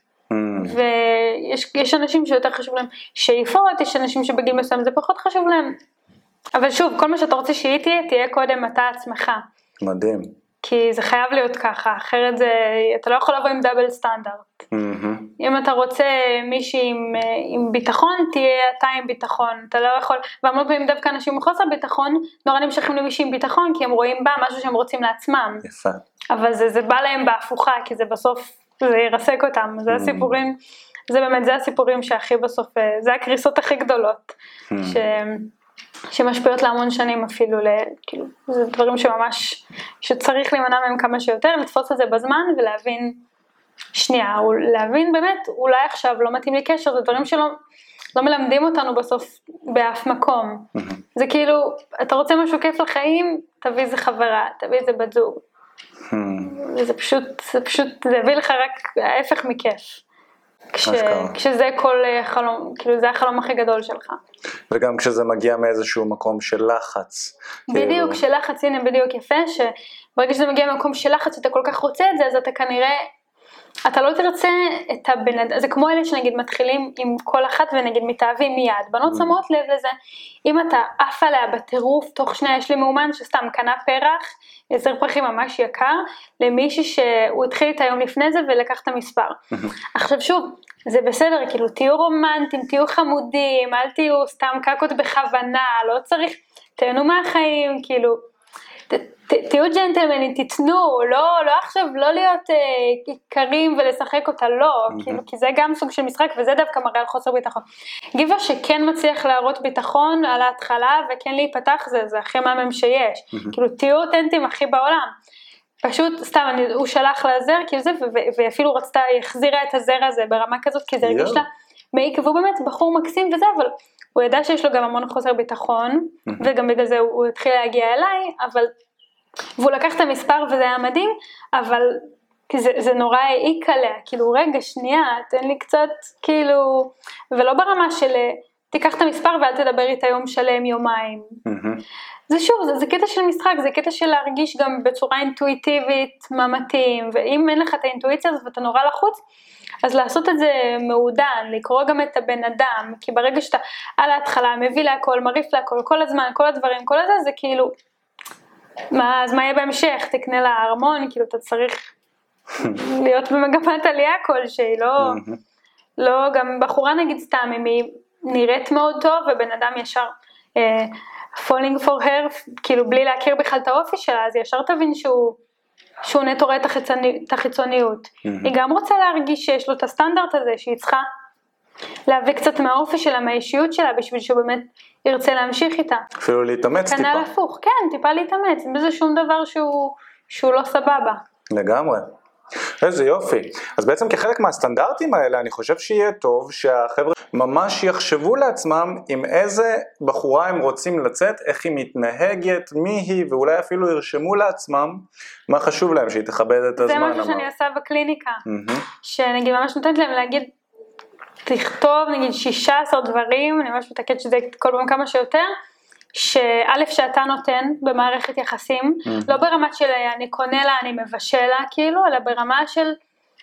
ויש אנשים שיותר חשוב להם שאיפות, יש אנשים שבגיל מסוים זה פחות חשוב להם. אבל שוב, כל מה שאתה רוצה שהיא תהיה, תהיה קודם אתה עצמך. מדהים. כי זה חייב להיות ככה, אחרת זה, אתה לא יכול לבוא עם דאבל סטנדרט. Mm-hmm. אם אתה רוצה מישהי עם, עם ביטחון, תהיה אתה עם ביטחון, אתה לא יכול, והמון פעמים דווקא אנשים עם חוסר ביטחון, נורא נמשכים למישהי עם ביטחון, כי הם רואים בה משהו שהם רוצים לעצמם. יפה. אבל זה, זה בא להם בהפוכה, כי זה בסוף, זה ירסק אותם, זה mm-hmm. הסיפורים, זה באמת, זה הסיפורים שהכי בסוף, אה, זה הקריסות הכי גדולות. Mm-hmm. ש... שמשפיעות להמון שנים אפילו, כאילו, זה דברים שממש, שצריך להימנע מהם כמה שיותר, לתפוס את זה בזמן ולהבין, שנייה, להבין באמת, אולי עכשיו לא מתאים לי קשר, זה דברים שלא לא מלמדים אותנו בסוף באף מקום. זה כאילו, אתה רוצה משהו כיף לחיים, תביא איזה חברה, תביא איזה בת זוג. זה פשוט, זה פשוט, זה יביא לך רק ההפך מכיף. כש, כשזה כל אה, חלום, כאילו זה החלום הכי גדול שלך. וגם כשזה מגיע מאיזשהו מקום של לחץ. בדיוק, כאילו... של לחץ, הנה בדיוק יפה, שברגע שזה מגיע ממקום של לחץ ואתה כל כך רוצה את זה, אז אתה כנראה אתה לא תרצה את הבן אדם, זה כמו אלה שנגיד מתחילים עם כל אחת ונגיד מתאהבים מיד, בנות mm. שמות לב לזה, אם אתה עף עליה בטירוף, תוך שנייה יש לי מאומן שסתם קנה פרח, עשר פרחים ממש יקר, למישהי שהוא התחיל איתה יום לפני זה ולקח את המספר. עכשיו שוב, זה בסדר, כאילו תהיו רומנטיים, תהיו חמודים, אל תהיו סתם קקות בכוונה, לא צריך, תהנו מהחיים, כאילו. תהיו ג'נטלמנים, תיתנו, לא, לא עכשיו לא להיות אה, קרים ולשחק אותה, לא, mm-hmm. כאילו, כי זה גם סוג של משחק וזה דווקא מראה על חוסר ביטחון. גבר שכן מצליח להראות ביטחון על ההתחלה וכן להיפתח זה, זה הכי מהמם שיש, mm-hmm. כאילו תהיו אותנטיים הכי בעולם. פשוט סתם, אני, הוא שלח לה זר, כאילו זה, ואפילו רצתה, היא החזירה את הזר הזה ברמה כזאת, כי זה הרגיש לה מעיק, והוא באמת בחור מקסים וזה, אבל הוא ידע שיש לו גם המון חוסר ביטחון, mm-hmm. וגם בגלל זה הוא, הוא התחיל להגיע אליי, אבל והוא לקח את המספר וזה היה מדהים, אבל זה, זה נורא העיק עליה, כאילו רגע שנייה, תן לי קצת, כאילו, ולא ברמה של תיקח את המספר ואל תדבר איתה יום שלם, יומיים. Mm-hmm. זה שוב, זה, זה קטע של משחק, זה קטע של להרגיש גם בצורה אינטואיטיבית מה מתאים, ואם אין לך את האינטואיציה הזאת ואתה נורא לחוץ, אז לעשות את זה מעודן, לקרוא גם את הבן אדם, כי ברגע שאתה על ההתחלה מביא להכל, מרעיף להכל, כל הזמן, כל הדברים, כל הזה, זה כאילו, מה, אז מה יהיה בהמשך? תקנה לה ארמון, כאילו אתה צריך להיות במגמת עלייה כלשהי, לא, לא, גם בחורה נגיד סתם, אם היא נראית מאוד טוב ובן אדם ישר uh, falling for her, כאילו בלי להכיר בכלל את האופי שלה, אז ישר תבין שהוא, שהוא נטו רואה את, החיצוני, את החיצוניות. היא גם רוצה להרגיש שיש לו את הסטנדרט הזה, שהיא צריכה להביא קצת מהאופי שלה, מהאישיות שלה, בשביל שהוא באמת ירצה להמשיך איתה. אפילו להתאמץ טיפה. כנ"ל הפוך, כן, טיפה להתאמץ, אין בזה שום דבר שהוא, שהוא לא סבבה. לגמרי. איזה יופי. אז בעצם כחלק מהסטנדרטים האלה אני חושב שיהיה טוב שהחבר'ה ממש יחשבו לעצמם עם איזה בחורה הם רוצים לצאת, איך היא מתנהגת, מי היא, ואולי אפילו ירשמו לעצמם מה חשוב להם, שהיא תכבד את הזמן. זה משהו שאני עושה בקליניקה, שנגיד ממש נותנת להם להגיד תכתוב נגיד 16 דברים, אני ממש מתעקדת שזה כל פעם כמה שיותר, שא' שאתה נותן במערכת יחסים, mm-hmm. לא ברמה של אני קונה לה, אני מבשל לה כאילו, אלא ברמה של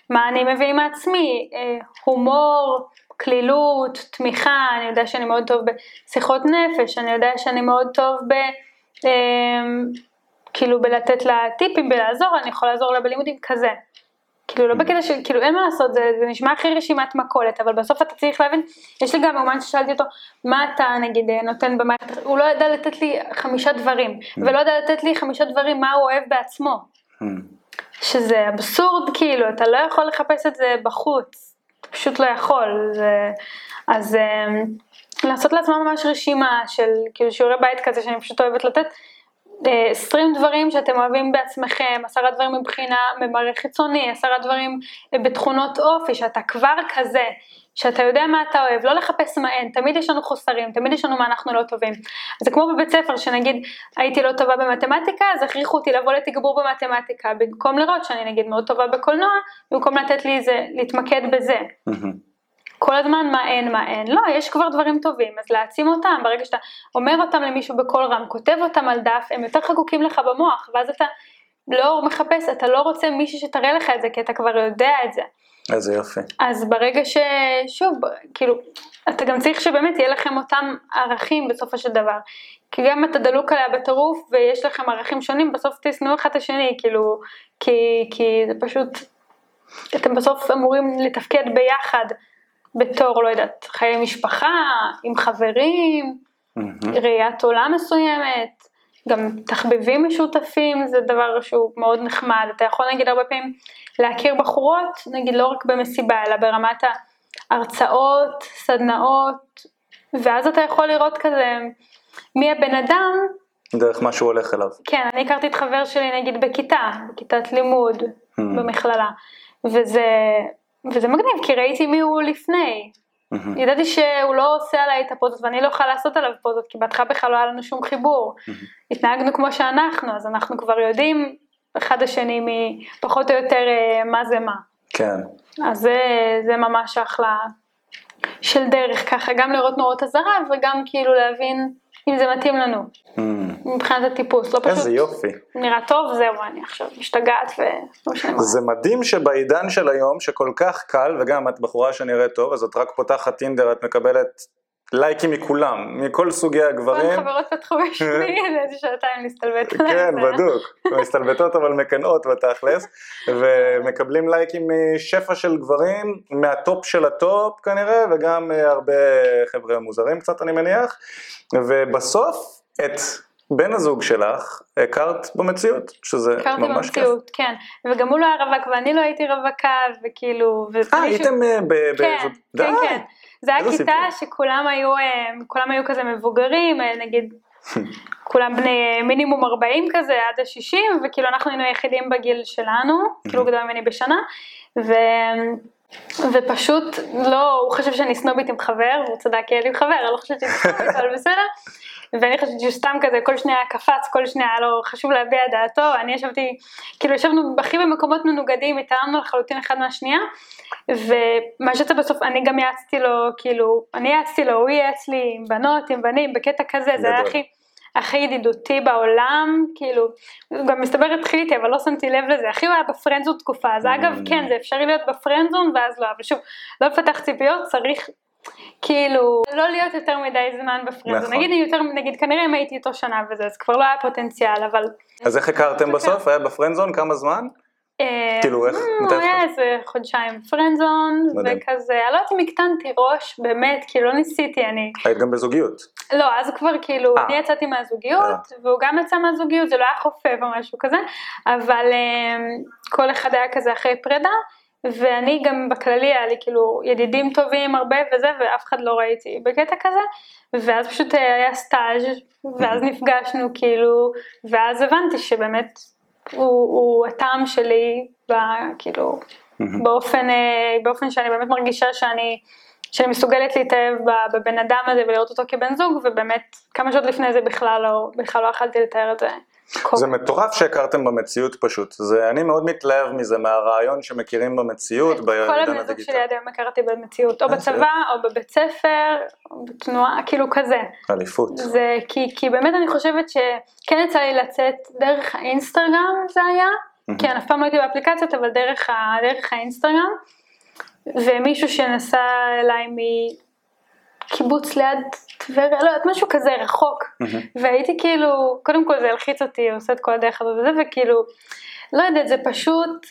מה אני מביא מעצמי, אה, הומור, קלילות, תמיכה, אני יודע שאני מאוד טוב בשיחות נפש, אני יודע שאני מאוד טוב ב... אה, כאילו בלתת לה טיפים, בלעזור, אני יכולה לעזור לה בלימודים כזה. כאילו לא בקטע של, כאילו אין מה לעשות, זה, זה נשמע הכי רשימת מכולת, אבל בסוף אתה צריך להבין, יש לי גם אומן ששאלתי אותו, מה אתה נגיד נותן במערכת, הוא לא ידע לתת לי חמישה דברים, ולא ידע לתת לי חמישה דברים מה הוא אוהב בעצמו. שזה אבסורד כאילו, אתה לא יכול לחפש את זה בחוץ, אתה פשוט לא יכול, זה, אז אמ, לעשות לעצמם ממש רשימה של כאילו שיעורי בית כזה שאני פשוט אוהבת לתת, 20 דברים שאתם אוהבים בעצמכם, עשרה דברים מבחינה, ממראה חיצוני, עשרה דברים בתכונות אופי, שאתה כבר כזה, שאתה יודע מה אתה אוהב, לא לחפש מה אין, תמיד יש לנו חוסרים, תמיד יש לנו מה אנחנו לא טובים. זה כמו בבית ספר, שנגיד הייתי לא טובה במתמטיקה, אז הכריחו אותי לבוא לתגבור במתמטיקה, במקום לראות שאני נגיד מאוד טובה בקולנוע, במקום לתת לי זה, להתמקד בזה. כל הזמן מה אין, מה אין. לא, יש כבר דברים טובים, אז להעצים אותם, ברגע שאתה אומר אותם למישהו בקול רם, כותב אותם על דף, הם יותר חקוקים לך במוח, ואז אתה לא מחפש, אתה לא רוצה מישהו שתראה לך את זה, כי אתה כבר יודע את זה. איזה יופי. אז ברגע ששוב, כאילו, אתה גם צריך שבאמת יהיה לכם אותם ערכים בסופו של דבר. כי גם אתה דלוק עליה בטירוף ויש לכם ערכים שונים, בסוף תשנאו אחד את השני, כאילו, כי, כי זה פשוט, אתם בסוף אמורים לתפקד ביחד. בתור, לא יודעת, חיי משפחה, עם חברים, ראיית עולם מסוימת, גם תחביבים משותפים זה דבר שהוא מאוד נחמד, אתה יכול נגיד הרבה פעמים להכיר בחורות, נגיד לא רק במסיבה, אלא ברמת ההרצאות, סדנאות, ואז אתה יכול לראות כזה מי הבן אדם. דרך מה שהוא הולך אליו. כן, אני הכרתי את חבר שלי נגיד בכיתה, בכיתת לימוד. במכללה, וזה וזה מגניב, כי ראיתי מי הוא לפני. Mm-hmm. ידעתי שהוא לא עושה עליי את הפוזות ואני לא יכולה לעשות עליו פוזות, כי בהתחלה בכלל לא היה לנו שום חיבור. Mm-hmm. התנהגנו כמו שאנחנו, אז אנחנו כבר יודעים אחד השני מפחות או יותר אה, מה זה מה. כן. אז זה, זה ממש אחלה של דרך ככה, גם לראות נורות אזהרה וגם כאילו להבין אם זה מתאים לנו, mm. מבחינת הטיפוס, לא פשוט, איזה יופי, נראה טוב, זהו, אני עכשיו משתגעת ולא משנה מה. זה מדהים שבעידן של היום, שכל כך קל, וגם את בחורה שנראית טוב, אז את רק פותחת טינדר, את מקבלת לייקים מכולם, מכל סוגי הגברים. כל חברות פתחו בשבילי איזה שעתיים להסתלבט עליהם. כן, בדוק, מסתלבטות אבל מקנאות בתכלס, ומקבלים לייקים משפע של גברים, מהטופ של הטופ כנראה, וגם אה, הרבה חבר'ה מוזרים קצת אני מניח, ובסוף את בן הזוג שלך הכרת במציאות, שזה ממש כיף. הכרתי במציאות, כן, וגם הוא לא היה רווק ואני לא הייתי רווקה, וכאילו... אה, הייתם אה, ב... כן, כן, כן. זה היה כיתה שכולם היו, אה, כולם היו כזה מבוגרים, אה, נגיד, כולם בני מינימום 40 כזה עד ה-60, וכאילו אנחנו היינו היחידים בגיל שלנו, כאילו גדול ממני בשנה, ו... ופשוט לא, הוא חושב שאני סנובית עם חבר, והוא צדק, לי חבר, אני לא חושבת שאני סנובית, אבל בסדר. ואני חושבת שהוא סתם כזה, כל שנייה קפץ, כל שנייה היה לו חשוב להביע דעתו, אני ישבתי, כאילו ישבנו הכי במקומות מנוגדים, התאמנו לחלוטין אחד מהשנייה, ומה שיצא בסוף, אני גם יעצתי לו, כאילו, אני יעצתי לו, הוא ייעץ לי עם בנות, עם בנים, בקטע כזה, זה היה הכי... הכי ידידותי בעולם, כאילו, גם מסתבר התחיל איתי אבל לא שמתי לב לזה, הכי הוא היה בפרנזון תקופה, אז אגב mm. כן זה אפשרי להיות בפרנזון ואז לא, אבל שוב, לא לפתח ציפיות, צריך כאילו, לא להיות יותר מדי זמן בפרנזון, נכון. נגיד יותר, נגיד כנראה אם הייתי איתו שנה וזה, אז כבר לא היה פוטנציאל, אבל... אז איך הכרתם בסוף? היה בפרנזון כמה זמן? אה, כאילו איך? הוא היה איזה חודשיים פרנזון, וכזה, אני לא יודעת אם הקטנתי ראש, באמת, כאילו לא ניסיתי, אני... היית גם בזוגיות. לא, אז כבר כאילו, אה. אני יצאתי מהזוגיות, והוא גם יצא מהזוגיות, זה לא היה חופף או משהו כזה, אבל אה, כל אחד היה כזה אחרי פרידה. ואני גם בכללי היה לי כאילו ידידים טובים הרבה וזה ואף אחד לא ראיתי בקטע כזה. ואז פשוט היה סטאז' ואז נפגשנו כאילו ואז הבנתי שבאמת הוא, הוא הטעם שלי כאילו באופן, באופן שאני באמת מרגישה שאני שאני מסוגלת להתאהב בבן אדם הזה ולראות אותו כבן זוג ובאמת כמה שעות לפני זה בכלל לא, בכלל לא יכלתי לתאר את זה זה מטורף שהכרתם במציאות פשוט, זה, אני מאוד מתלהב מזה, מהרעיון שמכירים במציאות בעידן הדיגיטל. כל הבני שלי עד היום הכרתי במציאות, או בצבא, או בבית ספר, או בתנועה, כאילו כזה. אליפות. זה כי, כי באמת אני חושבת שכן יצא לי לצאת דרך האינסטגרם זה היה, כי אני אף פעם לא הייתי באפליקציות, אבל דרך, ה, דרך האינסטגרם, ומישהו שנסע אליי מקיבוץ ליד טבריה, לא יודעת, משהו כזה רחוק, והייתי כאילו, קודם כל זה הלחיץ אותי, עושה את כל הדרך הזאת וזה, וכאילו, לא יודעת, זה פשוט,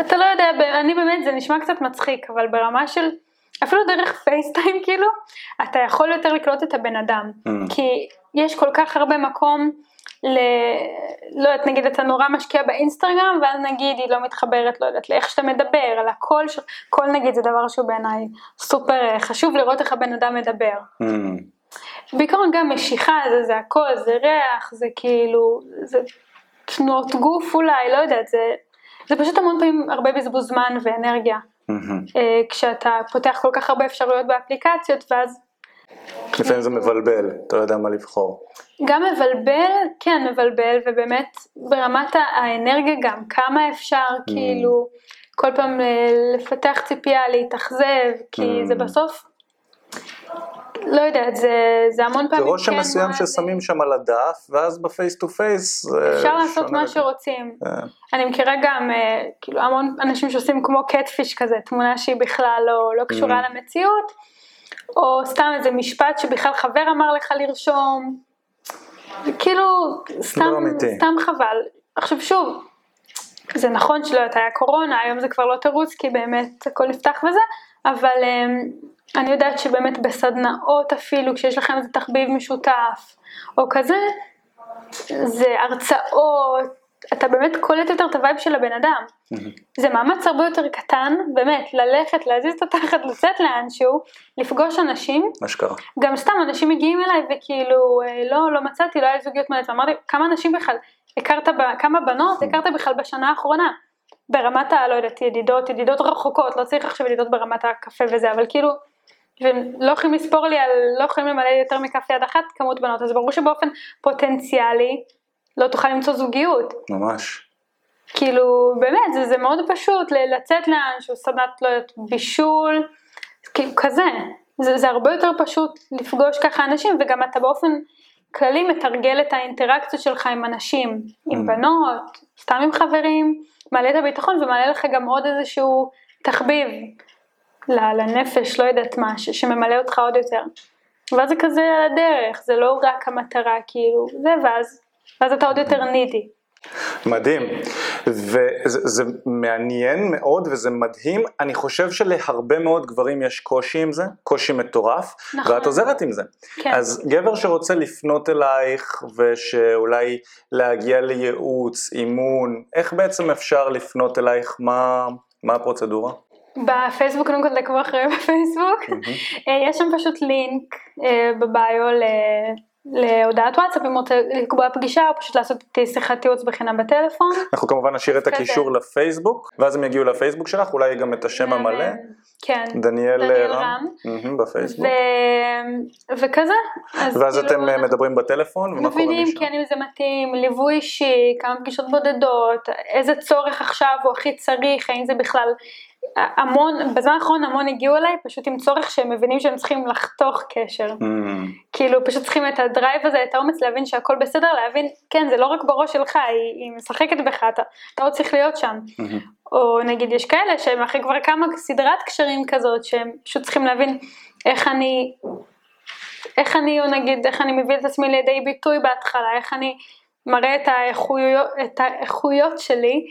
אתה לא יודע, אני באמת, זה נשמע קצת מצחיק, אבל ברמה של, אפילו דרך פייסטיים כאילו, אתה יכול יותר לקלוט את הבן אדם. Mm. כי יש כל כך הרבה מקום ל... לא יודעת, נגיד אתה נורא משקיע באינסטגרם, ואז נגיד היא לא מתחברת, לא יודעת, לאיך שאתה מדבר, על הקול, ש... קול נגיד זה דבר שהוא בעיניי סופר אה, חשוב לראות איך הבן אדם מדבר. Mm. בעיקרון גם משיכה זה, זה הכל, זה ריח, זה כאילו, זה תנועות גוף אולי, לא יודעת, זה, זה פשוט המון פעמים הרבה בזבוז זמן ואנרגיה. מהמם. אה, כשאתה פותח כל כך הרבה אפשרויות באפליקציות, ואז לפעמים זה מבלבל, אתה לא יודע מה לבחור. גם מבלבל, כן מבלבל, ובאמת ברמת האנרגיה גם, כמה אפשר כאילו כל פעם אה, לפתח ציפייה, להתאכזב, כי Mm. זה בסוף, לא יודעת, זה, זה המון זה פעמים רושם כן מסוים ששמים שם על הדף, ואז ב face to face זה אפשר לעשות מה. שרוצים. אה, אני מכירה גם אה, כאילו המון אנשים שעושים כמו catfish כזה, תמונה שהיא בכלל לא, לא קשורה Mm. למציאות, או סתם איזה משפט שבכלל חבר אמר לך לרשום, כאילו סתם, לא. סתם חבל. עכשיו שוב, זה נכון שלא יודעת, היה קורונה, היום זה כבר לא תירוץ כי באמת הכל נפתח וזה, אבל אה, אני יודעת שבאמת בסדנאות אפילו, כשיש לכם איזה תחביב משותף, או כזה, זה הרצאות, אתה באמת קולט יותר את ה vibe של הבן אדם. זה מאמץ הרבה יותר קטן, באמת, ללכת, להזיז את התחת, לצאת לאנשהו, לפגוש אנשים, מה שקרה. גם סתם אנשים מגיעים אליי וכאילו, אה, לא, לא מצאתי, לא היה לי זוגיות מלאת, ואמרתי, כמה אנשים בכלל, הכרת, ב, כמה בנות הכרת בכלל בשנה האחרונה? ברמת ה, לא יודעת, ידידות, ידידות רחוקות, לא צריך עכשיו ידידות ברמת הקפה וזה, אבל כאילו, והם לא יכולים לספור לי על, לא יכולים למלא יותר מכף יד אחת כמות בנות, אז ברור שבאופן פוטנציאלי לא תוכל למצוא זוגיות. ממש. כאילו, באמת, זה, זה מאוד פשוט לצאת לאנשהו, סדנת, לא יודעת, בישול, כאילו, כזה. זה, זה הרבה יותר פשוט לפגוש ככה אנשים, וגם אתה באופן כללי מתרגל את האינטראקציות שלך עם אנשים, עם Mm. בנות, סתם עם חברים, מעלה את הביטחון ומעלה לך גם עוד איזשהו תחביב לנפש, לא יודעת מה, ש- שממלא אותך עוד יותר. ואז זה כזה על הדרך, זה לא רק המטרה, כאילו, זה ואז, ואז אתה עוד יותר נידי. מדהים, וזה זה מעניין מאוד וזה מדהים, אני חושב שלהרבה מאוד גברים יש קושי עם זה, קושי מטורף, נכון. ואת עוזרת עם זה. כן. אז גבר שרוצה לפנות אלייך ושאולי להגיע לייעוץ, אימון, איך בעצם אפשר לפנות אלייך, מה, מה הפרוצדורה? בפייסבוק, קודם כל תעקבו אחרי בפייסבוק, אה, יש שם פשוט לינק אה, בביו ל- להודעת וואטסאפ, אם רוצה לקבוע פגישה או פשוט לעשות איתי שיחת ייעוץ בחינם בטלפון. אנחנו כמובן נשאיר את. הקישור לפייסבוק, ואז הם יגיעו לפייסבוק שלך, אולי גם את השם המלא, כן. דניאל רם, בפייסבוק. וכזה. אז ואז כאילו, אתם אה, מדברים בטלפון, ומה קורה מבינים משם? כן אם זה מתאים, ליווי אישי, כמה פגישות בודדות, איזה צורך עכשיו הוא הכי צריך, האם זה בכלל המון, בזמן האחרון המון הגיעו אליי פשוט עם צורך שהם מבינים שהם צריכים לחתוך קשר. מהמם. כאילו פשוט צריכים את הדרייב הזה, את האומץ להבין שהכל בסדר, להבין, כן זה לא רק בראש שלך, היא, היא משחקת בך, אתה, אתה עוד צריך להיות שם. מהמם. או נגיד יש כאלה שהם אחרי כבר כמה סדרת קשרים כזאת, שהם פשוט צריכים להבין איך אני, איך אני, או נגיד, איך אני מביא את עצמי לידי ביטוי בהתחלה, איך אני מראה את האיכויות, את האיכויות שלי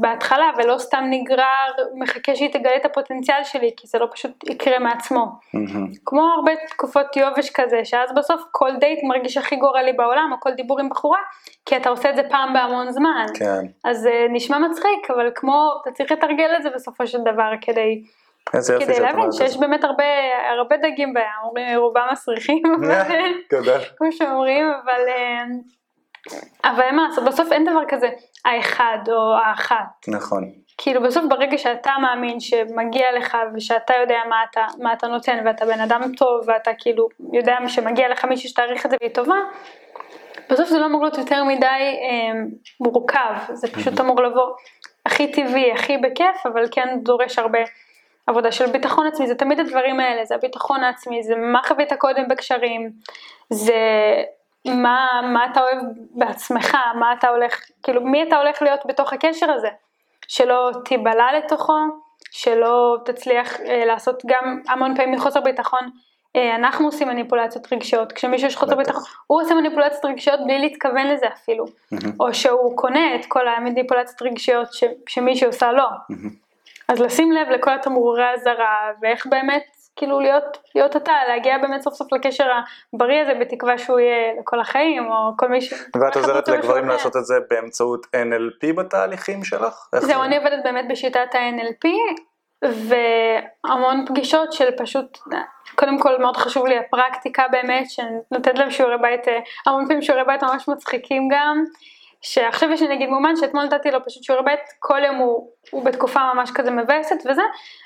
בהתחלה, ולא סתם נגרר, מחכה שהיא תגלה את הפוטנציאל שלי, כי זה לא פשוט יקרה מעצמו. מהמם. כמו הרבה תקופות יובש כזה, שאז בסוף כל דייט מרגיש הכי גורלי בעולם, או כל דיבור עם בחורה, כי אתה עושה את זה פעם בהמון זמן. כן, אז זה נשמע מצחיק, אבל כמו, אתה צריך לתרגל את זה בסופו של דבר כדי, כדי להבין שיש זה. באמת הרבה, הרבה דגים בים, רובם מסריחים. כמו שאומרים, אבל, אה, אבל אין מה לעשות, בסוף אין דבר כזה האחד או האחת. נכון. כאילו בסוף ברגע שאתה מאמין שמגיע לך ושאתה יודע מה אתה, מה אתה נותן ואתה בן אדם טוב ואתה כאילו יודע שמגיע לך מישהי שתעריך את זה והיא טובה, בסוף זה לא אמור להיות יותר מדי אה, מורכב, זה פשוט אמור לבוא הכי טבעי, הכי בכיף, אבל כן דורש הרבה עבודה של ביטחון עצמי, זה תמיד הדברים האלה, זה הביטחון העצמי, זה מה חווית קודם בקשרים, זה מה, מה אתה אוהב בעצמך, מה אתה הולך, כאילו מי אתה הולך להיות בתוך הקשר הזה, שלא תיבלע לתוכו, שלא תצליח אה, לעשות גם המון פעמים מחוסר ביטחון. אה, אנחנו עושים מניפולציות רגשיות, כשמישהו יש חוסר ביטחון, הוא עושה מניפולציות רגשיות בלי להתכוון לזה אפילו, או שהוא קונה את כל המניפולציות רגשיות ש, שמישהו עושה לו. אז לשים לב לכל התמרורי האזהרה, ואיך באמת, כאילו להיות, להיות אתה, להגיע באמת סוף סוף לקשר הבריא הזה, בתקווה שהוא יהיה לכל החיים, או כל מי ש... ואת עוזרת לגברים לעשות את זה באמצעות NLP בתהליכים שלך? זהו, אני עובדת באמת בשיטת ה-NLP, והמון פגישות של פשוט, קודם כל מאוד חשוב לי הפרקטיקה באמת, שנותנת להם שיעורי בית, אה, המון פעמים שיעורי בית ממש מצחיקים גם, שעכשיו יש לי נגיד מומן שאתמול נתתי לו פשוט שיעורי בית, כל יום הוא, הוא בתקופה ממש כזה מבאסת וזה,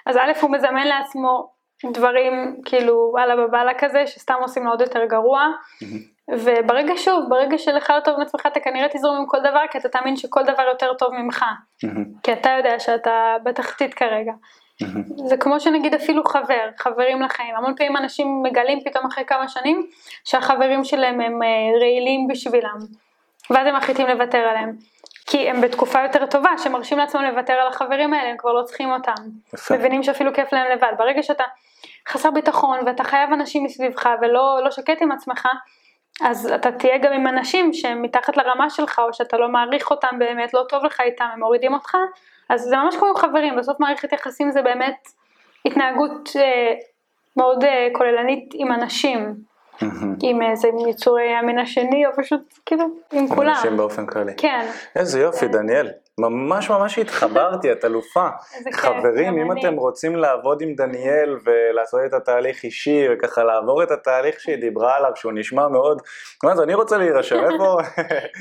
אז א' הוא מזמן לעצמו דברים כאילו וואלה בבאללה כזה, שסתם עושים לו עוד יותר גרוע, וברגע שוב, ברגע שלך לא טוב עם עצמך אתה כנראה תזרום עם כל דבר, כי אתה תאמין שכל דבר יותר טוב ממך, כי אתה יודע שאתה בתחתית כרגע. זה כמו שנגיד אפילו חבר, חברים לחיים, המון פעמים אנשים מגלים פתאום אחרי כמה שנים שהחברים שלהם הם אה, רעילים בשבילם, ואז הם מחליטים לוותר עליהם. כי הם בתקופה יותר טובה, שמרשים לעצמם לוותר על החברים האלה, הם כבר לא צריכים אותם. מבינים שאפילו כיף להם לבד. ברגע שאתה חסר ביטחון ואתה חייב אנשים מסביבך ולא לא שקט עם עצמך, אז אתה תהיה גם עם אנשים שהם מתחת לרמה שלך, או שאתה לא מעריך אותם באמת, לא טוב לך איתם, הם מורידים אותך, אז זה ממש כמו חברים, בסוף מערכת יחסים זה באמת התנהגות אה, מאוד אה, כוללנית עם אנשים, עם איזה יצורי המין השני, או פשוט כאילו עם כולם. אנשים באופן כללי. כן. איזה יופי, דניאל. ממש ממש התחברתי, את אלופה. חברים, אם אתם רוצים לעבוד עם דניאל ולעשות את התהליך אישי וככה לעבור את התהליך שהיא דיברה עליו, שהוא נשמע מאוד, אז אני רוצה להירשם, איפה?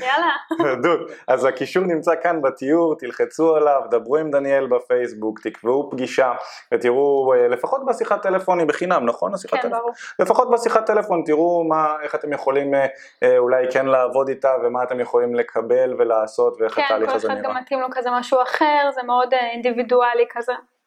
יאללה. אז הקישור נמצא כאן בתיאור, תלחצו עליו, דברו עם דניאל בפייסבוק, תקבעו פגישה ותראו, אה, לפחות בשיחת טלפון היא בחינם, נכון? השיחת כן, ברור. לפחות בשיחת טלפון תראו מה, איך אתם יכולים אה, אה, אולי כן לעבוד איתה ומה אתם יכולים לקבל ולעשות ואיך כן, התהליך הזה נראה. מתאים לו כזה משהו אחר, זה מאוד אה, אינדיבידואלי כזה.